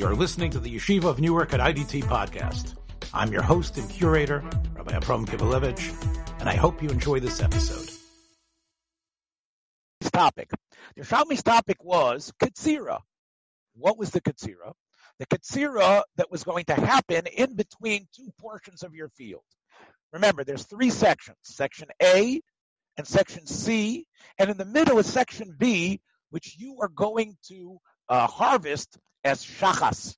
You're listening to the Yeshiva of Newark at IDT podcast. I'm your host and curator, Rabbi Abram Kivelevitz, and I hope you enjoy this episode. Topic. The Yerushalmi's topic was Katsira. What was the Katsira? The Katsira that was going to happen in between two portions of your field. Remember, there's three sections, section A and section C, and in the middle is section B, which you are going to uh, harvest as shachas,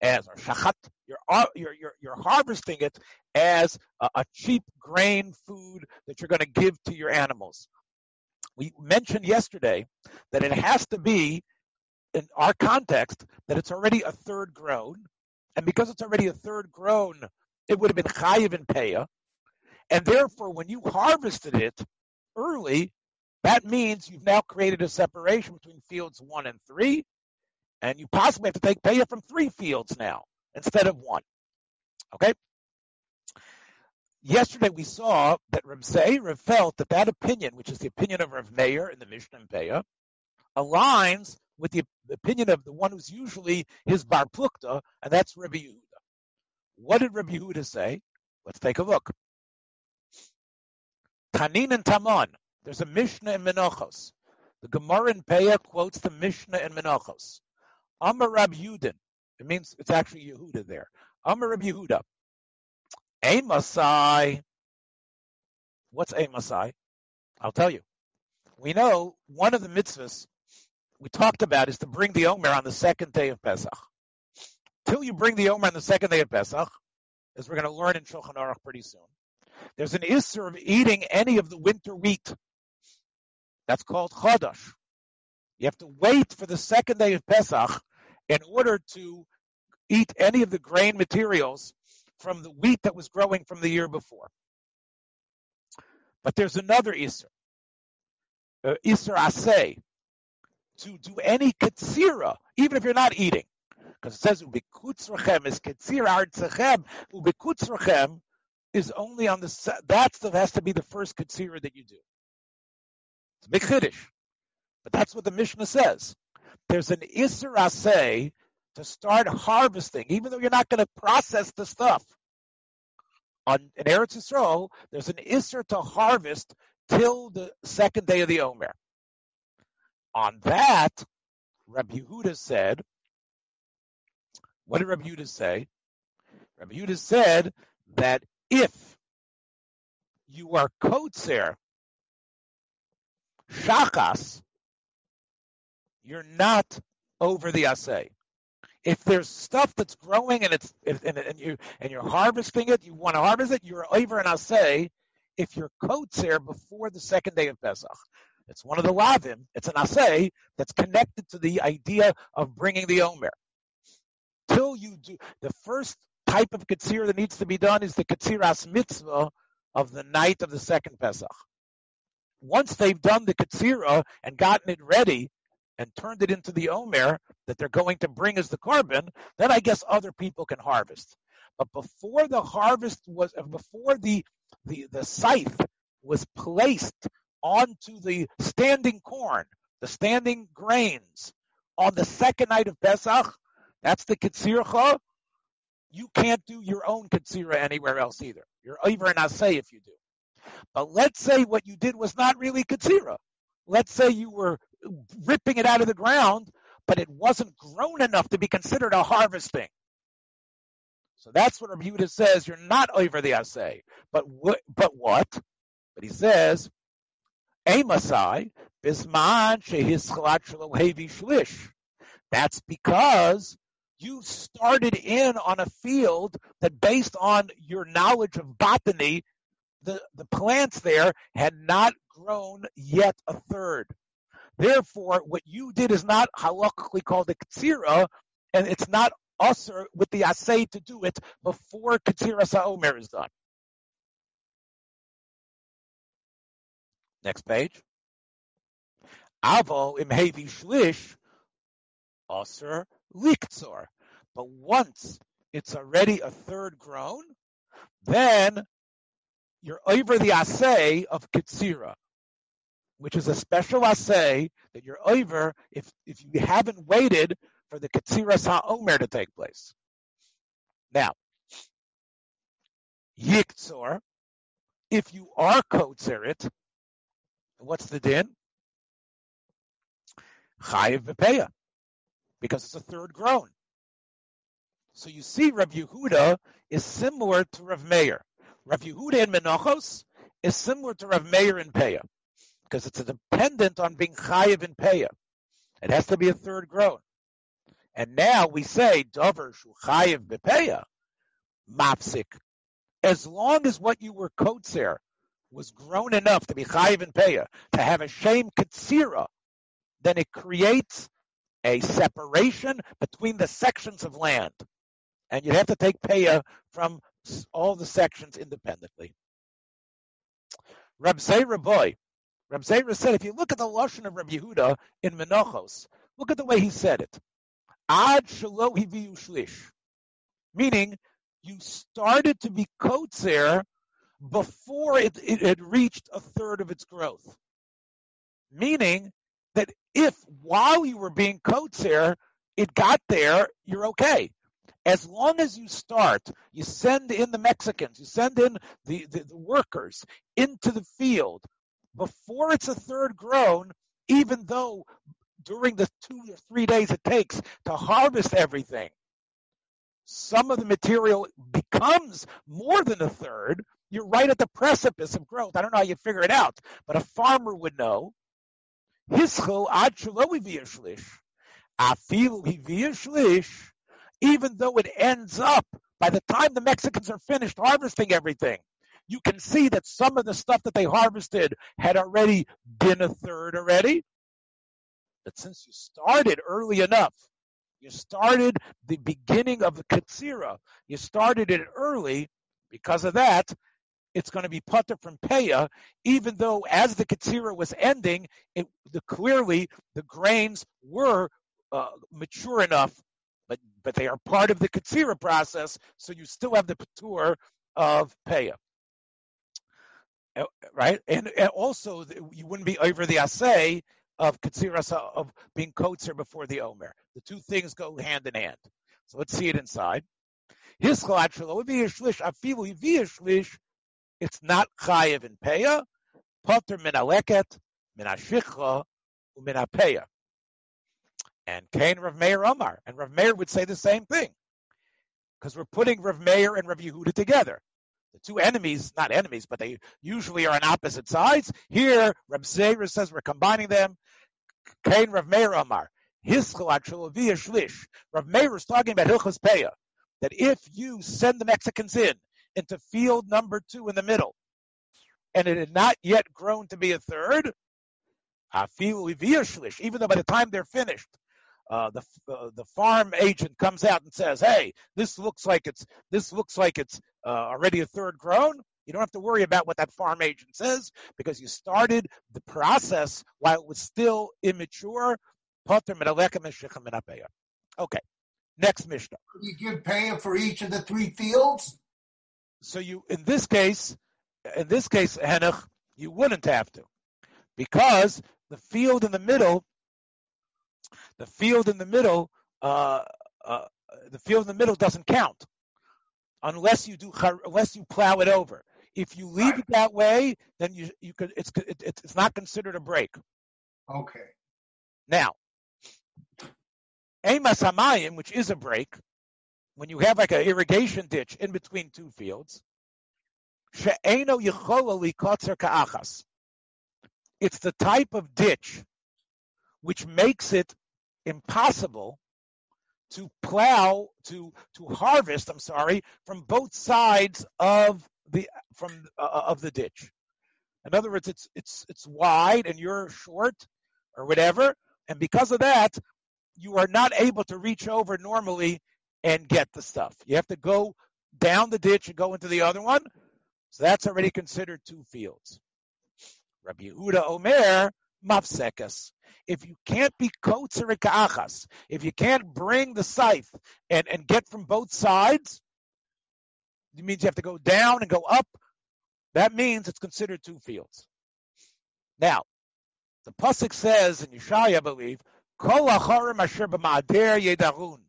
as or shachat. You're, uh, you're, you're, you're harvesting it as a, a cheap grain food that you're going to give to your animals. We mentioned yesterday that it has to be in our context that it's already a third grown, and because it's already a third grown, it would have been chayiv and peah, and therefore when you harvested it early, that means you've now created a separation between fields one and three, and you possibly have to take payah from three fields now instead of one. Okay? Yesterday we saw that Rav felt that that opinion, which is the opinion of Rav Meir in the Mishnah and Peah, aligns with the opinion of the one who's usually his bar plukta, and that's Rabbi Yehuda. What did Rabbi Yehuda say? Let's take a look. Tanin and Taman. There's a Mishnah in Menachos. The Gemara in Peah quotes the Mishnah in Menachos. Amar Rab Yudin. It means it's actually Yehuda there. Amar Rab Yehuda. Amasai. What's Amasai? I'll tell you. We know one of the mitzvahs we talked about is to bring the Omer on the second day of Pesach. Till you bring the Omer on the second day of Pesach, as we're going to learn in Shulchan Aruch pretty soon, there's an issur of eating any of the winter wheat. That's called Chodosh. You have to wait for the second day of Pesach in order to eat any of the grain materials from the wheat that was growing from the year before. But there's another Isser, uh, Isser Aseh, to do any Katsira, even if you're not eating. Because it says, Ubikutzrachem is Katsir Artzachem, Ubikutzrachem is only on the, that stuff has to be the first Katsira that you do. It's a big. But that's what the Mishnah says. There's an Isser to start harvesting, even though you're not going to process the stuff. On in Eretz Yisrael, there's an Isser to harvest till the second day of the Omer. On that, Rabbi Yehuda said, what did Rabbi Yehuda say? Rabbi Yehuda said that if you are kotzer shachas, you're not over the assay. If there's stuff that's growing and it's and, and you and you're harvesting it, you want to harvest it, you're over an assay. If your coat's there before the second day of Pesach, it's one of the lavim. It's an assay that's connected to the idea of bringing the omer. Till you do the first type of katsir that needs to be done is the katziras mitzvah of the night of the second Pesach. Once they've done the katsira and gotten it ready, and turned it into the omer that they're going to bring as the carbon, then I guess other people can harvest. But before the harvest was, before the the, the scythe was placed onto the standing corn, the standing grains, on the second night of Pesach, that's the Ketzircha, you can't do your own Ketzira anywhere else either. You're over an Asay if you do. But let's say what you did was not really Ketzira. Let's say you were ripping it out of the ground, but it wasn't grown enough to be considered a harvesting. So that's what Rabbi says. You're not over the assay, but what? But what? But he says, Amasai bisman hevi shlish. That's because you started in on a field that, based on your knowledge of botany, the, the plants there had not grown yet a third. Therefore, what you did is not halakhically called a ktsira, and it's not usher with the assay to do it before ktsira sa'omer is done. Next page. Avo imhevi shlish usher liktzor. But once it's already a third grown, then you're over the assay of kitsira which is a special assay that you're over if if you haven't waited for the Ketziras HaOmer to take place. Now, Yiktzor, if you are Kotzerit, what's the din? Chayiv Bepeya, because it's a third groan. So you see, Rav Yehuda is similar to Rav Meir. Rav Yehuda in Menachos is similar to Rav Meir in Peah, because it's dependent on being Chayiv in Peah. It has to be a third groan. And now we say, Dover Shu Chayiv Bepeya, Mapsik. As long as what you were Kotzer was grown enough to be Chayiv and Peya, to have a shame Katsira, then it creates a separation between the sections of land. And you'd have to take Peya from all the sections independently. Reb boy, Reb Zera said, if you look at the Lashon of Reb Yehuda in Menachos, look at the way he said it. Ad shalo shlish. Meaning, you started to be kotzer before it, it had reached a third of its growth. Meaning that if while you were being kotzer, it got there, you're okay. As long as you start, you send in the Mexicans, you send in the, the, the workers into the field before it's a third grown, even though during the two or three days it takes to harvest everything, some of the material becomes more than a third, you're right at the precipice of growth. I don't know how you figure it out, but a farmer would know. Even though it ends up by the time the Mexicans are finished harvesting everything, you can see that some of the stuff that they harvested had already been a third already. But since you started early enough, you started the beginning of the Katsira, you started it early, because of that, it's going to be putter from Peya, even though as the Katsira was ending, it, the, clearly the grains were uh, mature enough, but, but they are part of the Katsira process, so you still have the Patur of Peya. Uh, right? And, and, also, you wouldn't be over the assay of Katsiras of being Kotzer before the Omer. The two things go hand in hand. So let's see it inside. His it's not chayiv in peya, potter min aleket, min ashicha, min apeya. And Cain Rav Meir Omar, and Rav Meir would say the same thing, because we're putting Rav Meir and Rav Yehuda together. The two enemies, not enemies, but they usually are on opposite sides. Here, Rav Zera says we're combining them. Cain Rav Meir Omar, Hischel actually Shlish. Rav Meir is talking about Hilchas Peah, that if you send the Mexicans in into field number two in the middle, and it had not yet grown to be a third, even though by the time they're finished, uh, the uh, the farm agent comes out and says, "Hey, this looks like it's this looks like it's uh, already a third grown." You don't have to worry about what that farm agent says because you started the process while it was still immature. Okay, next Mishnah. You give paying for each of the three fields. So you, in this case, in this case, Henoch, you wouldn't have to, because the field in the middle the field in the middle, uh, uh, the field in the middle doesn't count unless you do unless you plow it over. If you leave right. it that way, then you you could it's it, it's not considered a break. Okay. Now, Emas Hamayim, which is a break, when you have like an irrigation ditch in between two fields, she'eno ka'achas. It's the type of ditch which makes it impossible to plow to to harvest i'm sorry from both sides of the from uh, of the ditch. In other words it's it's it's wide and you're short or whatever and because of that you are not able to reach over normally and get the stuff. You have to go down the ditch and go into the other one. So that's already considered two fields. Rabbi yehuda omer mafsekas if you can't be kotzer if you can't bring the scythe and, and get from both sides, it means you have to go down and go up. That means it's considered two fields. Now, the pasuk says in Yeshaya, I believe, Kol acharim asher yedarun.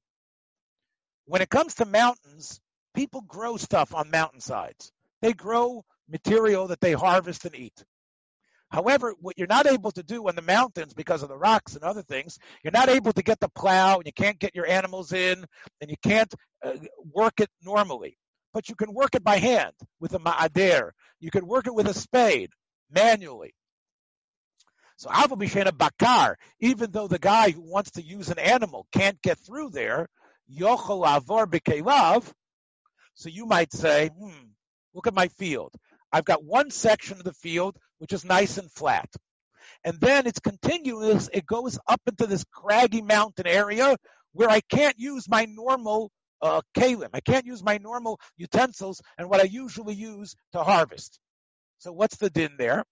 When it comes to mountains, people grow stuff on mountainsides. They grow material that they harvest and eat. However, what you're not able to do on the mountains because of the rocks and other things, you're not able to get the plow and you can't get your animals in and you can't uh, work it normally. But you can work it by hand with a ma'ader. You can work it with a spade manually. So Alva Bishena Bakar, even though the guy who wants to use an animal can't get through there, Yochel Avor Bikelav, so you might say, hmm, look at my field. I've got one section of the field which is nice and flat. And then it's continuous, it goes up into this craggy mountain area where I can't use my normal uh, kalim. I can't use my normal utensils and what I usually use to harvest. So what's the din there?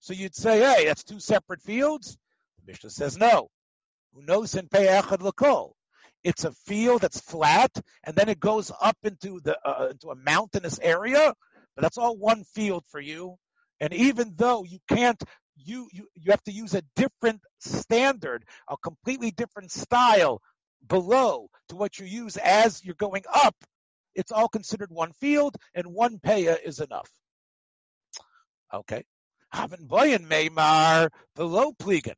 So you'd say, hey, that's two separate fields. The Mishnah says no. Who knows in Echad It's a field that's flat, and then it goes up into the uh, into a mountainous area, but that's all one field for you. And even though you can't, you you you have to use a different standard, a completely different style below to what you use as you're going up. It's all considered one field, and one paya is enough. Okay. Haven boyan meimar below pligan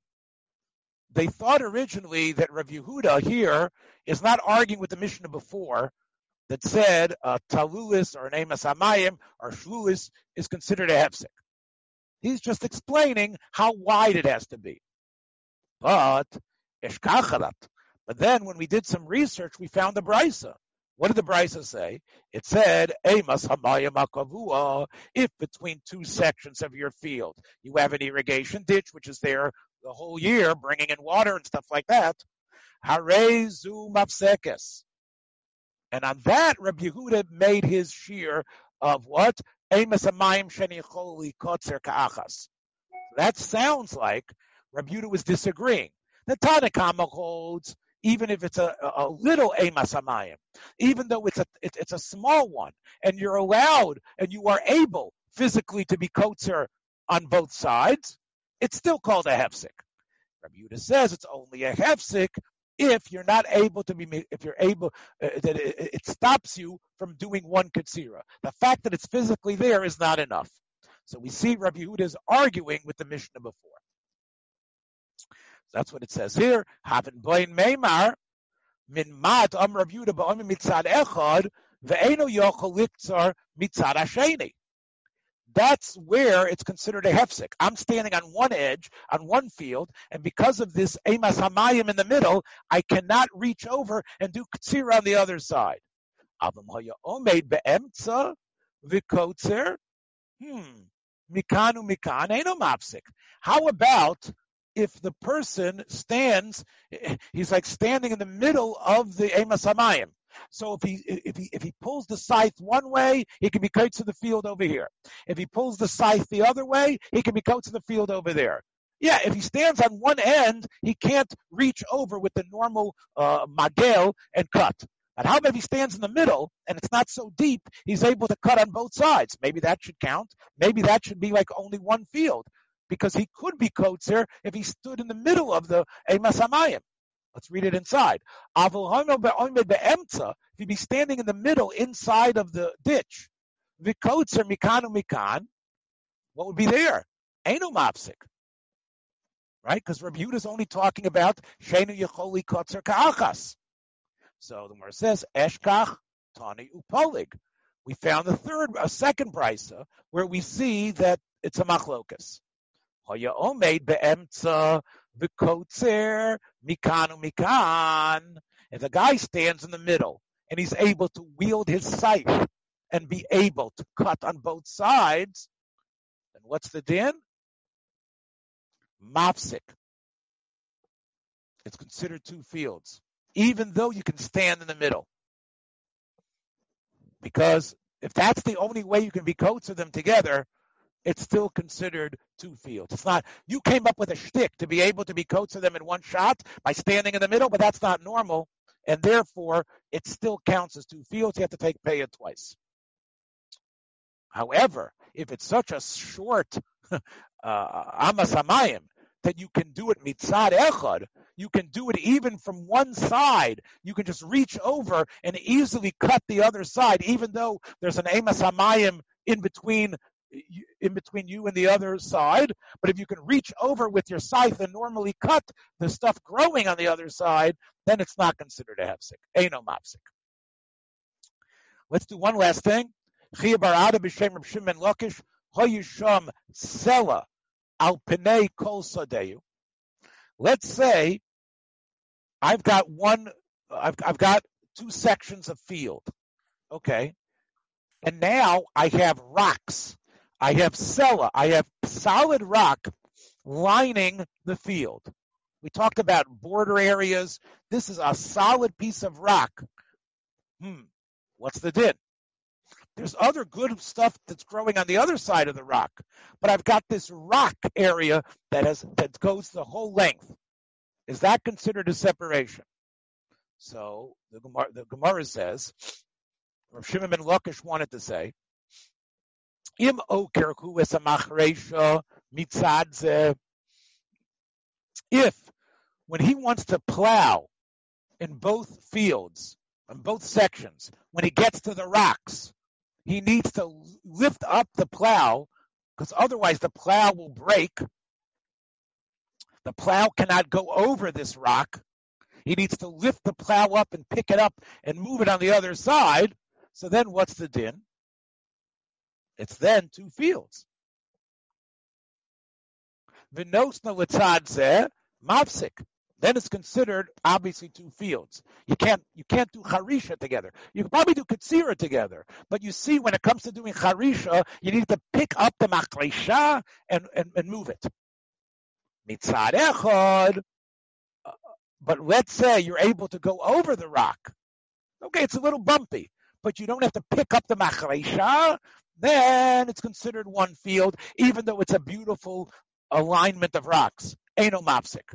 they thought originally that Rav Yehuda here is not arguing with the Mishnah before that said uh, talulis or an emas hamayim or shluis is considered a hefsek. He's just explaining how wide it has to be. But eshkacharat. But then when we did some research, we found the brisa. What did the brisa say? It said. If between two sections of your field you have an irrigation ditch which is there the whole year, bringing in water and stuff like that. Harezu mafsekes. And on that, Rabbi Yehuda made his shear of what? That sounds like Rabbi Yehuda was disagreeing. The Tanakama holds, even if it's a, a little emas hamayim, even though it's a it, it's a small one, and you're allowed and you are able physically to be kotzer on both sides, it's still called a hefsek. Rabbi Yehuda says it's only a hefsek if you're not able to be, if you're able, uh, that it, it, stops you from doing one katsira. The fact that it's physically there is not enough. So we see Rabbi Yehuda is arguing with the Mishnah before. That's what it says here. Boin meimar min mat mitzad echad ve'eno litzar mitzad asheni that's where it's considered a hefsek. I'm standing on one edge, on one field, and because of this emas hamayim in the middle, I cannot reach over and do ktsira on the other side. Hmm. Mikanu mikan. How about if the person stands, he's like standing in the middle of the emas hamayim. So if he if he if he pulls the scythe one way, he can be cut to the field over here. If he pulls the scythe the other way, he can be cut to the field over there. Yeah, if he stands on one end, he can't reach over with the normal uh, magel and cut. But how about if he stands in the middle and it's not so deep, he's able to cut on both sides? Maybe that should count. Maybe that should be like only one field because he could be kotzer if he stood in the middle of the Emas Hamayim. Let's read it inside. If you be standing in the middle inside of the ditch, vikotzer mikanu mikan, what would be there? Eno mapsik. Right? Because Rabbi is only talking about shenu yecholi kotzer ka'achas. So the Gemara says, eshkach tani upolig. We found a third, a second brisa where we see that it's a machlokas. Hoya omeid be'emtza v'kotzer mikan. If a guy stands in the middle and he's able to wield his scythe and be able to cut on both sides, then what's the din? Mopsik. It's considered two fields, even though you can stand in the middle. Because if that's the only way you can be coats of them together, it's still considered two fields. It's not, you came up with a shtick to be able to be coats of them in one shot by standing in the middle, but that's not normal. And therefore, it still counts as two fields. You have to take pay it twice. However, if it's such a short uh, amasamayim that you can do it mitzad echad. You can do it even from one side. You can just reach over and easily cut the other side, even though there's an emas hamayim in between in between you and the other side. But if you can reach over with your scythe and normally cut the stuff growing on the other side, then it's not considered a hefsek. Eno mapsik. Let's do one last thing. Let's say I've got one, I've, I've got two sections of field. Okay. And now I have rocks. I have sella. I have solid rock lining the field. We talked about border areas. This is a solid piece of rock. Hmm. What's the din? There's other good stuff that's growing on the other side of the rock, but I've got this rock area that has that goes the whole length. Is that considered a separation? So the Gemara, the Gemara says, Rav Shimon ben Lakish wanted to say, Im oker hu es mitzad If when he wants to plow in both fields, in both sections, when he gets to the rocks, he needs to lift up the plow because otherwise the plow will break. The plow cannot go over this rock. He needs to lift the plow up and pick it up and move it on the other side. So then what's the din? It's then two fields. Then it's considered obviously two fields. You can't you can't do harisha together. You can probably do katsira together, but you see when it comes to doing harisha, you need to pick up the makresha and, and, and move it. But let's say you're able to go over the rock. Okay, it's a little bumpy, but you don't have to pick up the makresha. Then it's considered one field, even though it's a beautiful alignment of rocks. Eno mafsik.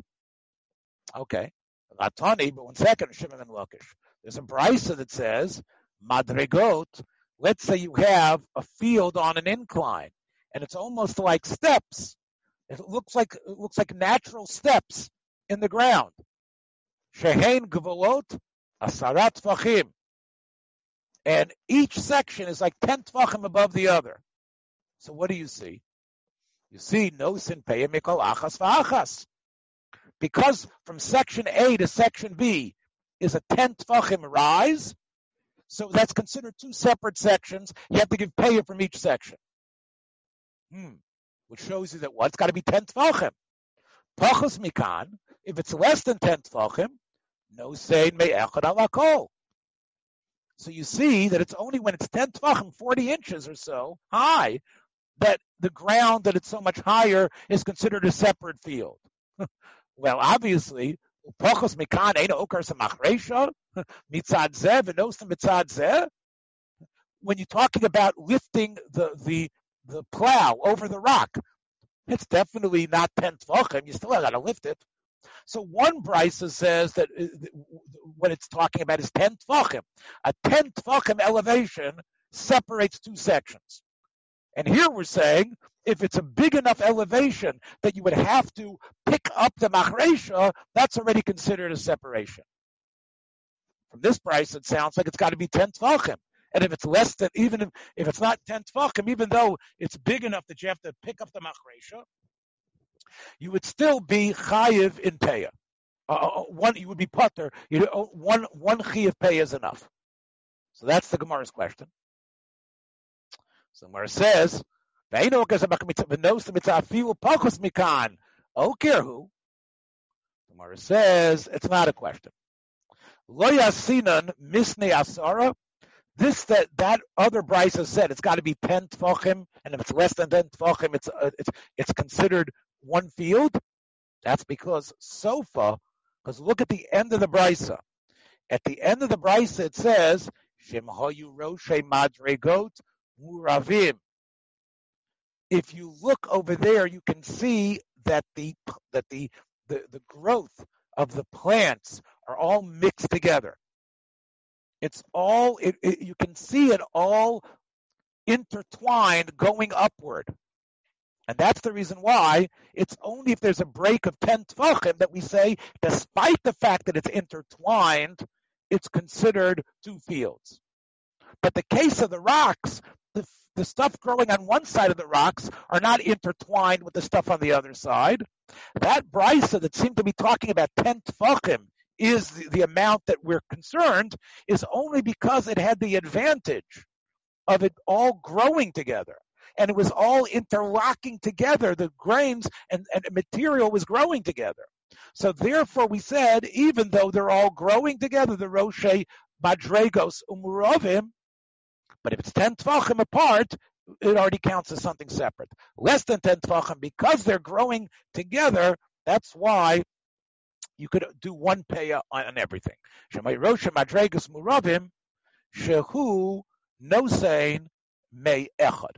Okay. Latani, but one second, Shimon ben Lakish. There's a brisa that says, Madregot, let's say you have a field on an incline, and it's almost like steps. It looks like it looks like natural steps in the ground. Shehein Gvolot Asarat Fachim. And each section is like 10 Tvachim above the other. So what do you see? You see no sin mikol achas v'achas. Because from section A to section B is a 10 Tvachim rise, so that's considered two separate sections. You have to give payah from each section. Hmm. Which shows you that what? It's got to be 10 Tvachim. Pachos mikan, if it's less than 10 Tvachim, no sein me'echad alakol. So you see that it's only when it's 10 Tvachim, 40 inches or so high, that the ground that it's so much higher is considered a separate field. well, obviously. When you're talking about lifting the the the plow over the rock, it's definitely not ten tvachim. You still got to lift it. So one brisa says that uh, what it's talking about is ten tvachim. A ten tvachim elevation separates two sections. And here we're saying if it's a big enough elevation that you would have to pick up the machresha, that's already considered a separation. From this price, it sounds like it's got to be 10 tvachim. And if it's less than, even if, if it's not 10 tvachim, even though it's big enough that you have to pick up the machresha, you would still be chayiv in payah. Uh, uh, uh, one, you would be putter. You know, uh, one one chayiv pay is enough. So that's the Gemara's question. So Gemara says, "Ve'ino who?" Gemara says it's not a question. Lo yasinan misne asara. This that that other brisa said it's got to be ten tfachim, and if it's less than ten tfachim, it's uh, it's it's considered one field. That's because sofa. Because look at the end of the brisa. At the end of the brisa, it says Shemhayu Roshe Madregot Muravim. If you look over there, you can see that the that the the, the growth of the plants are all mixed together. It's all it, it, you can see it all intertwined going upward. And that's the reason why it's only if there's a break of 10 tvachim that we say, despite the fact that it's intertwined, it's considered two fields. But the case of the rocks, the, the stuff growing on one side of the rocks are not intertwined with the stuff on the other side. That brisa that seemed to be talking about 10 tvachim is the, the amount that we're concerned is only because it had the advantage of it all growing together and it was all interlocking together. The grains and, and material was growing together. So therefore we said, even though they're all growing together, the Roche Madregos Umurovim, but if it's 10 Tvachim apart, it already counts as something separate. Less than 10 Tvachim, because they're growing together, that's why you could do one paya on everything. Shemay Rosh Madregos Muravim, Shehu Nosein May Echad.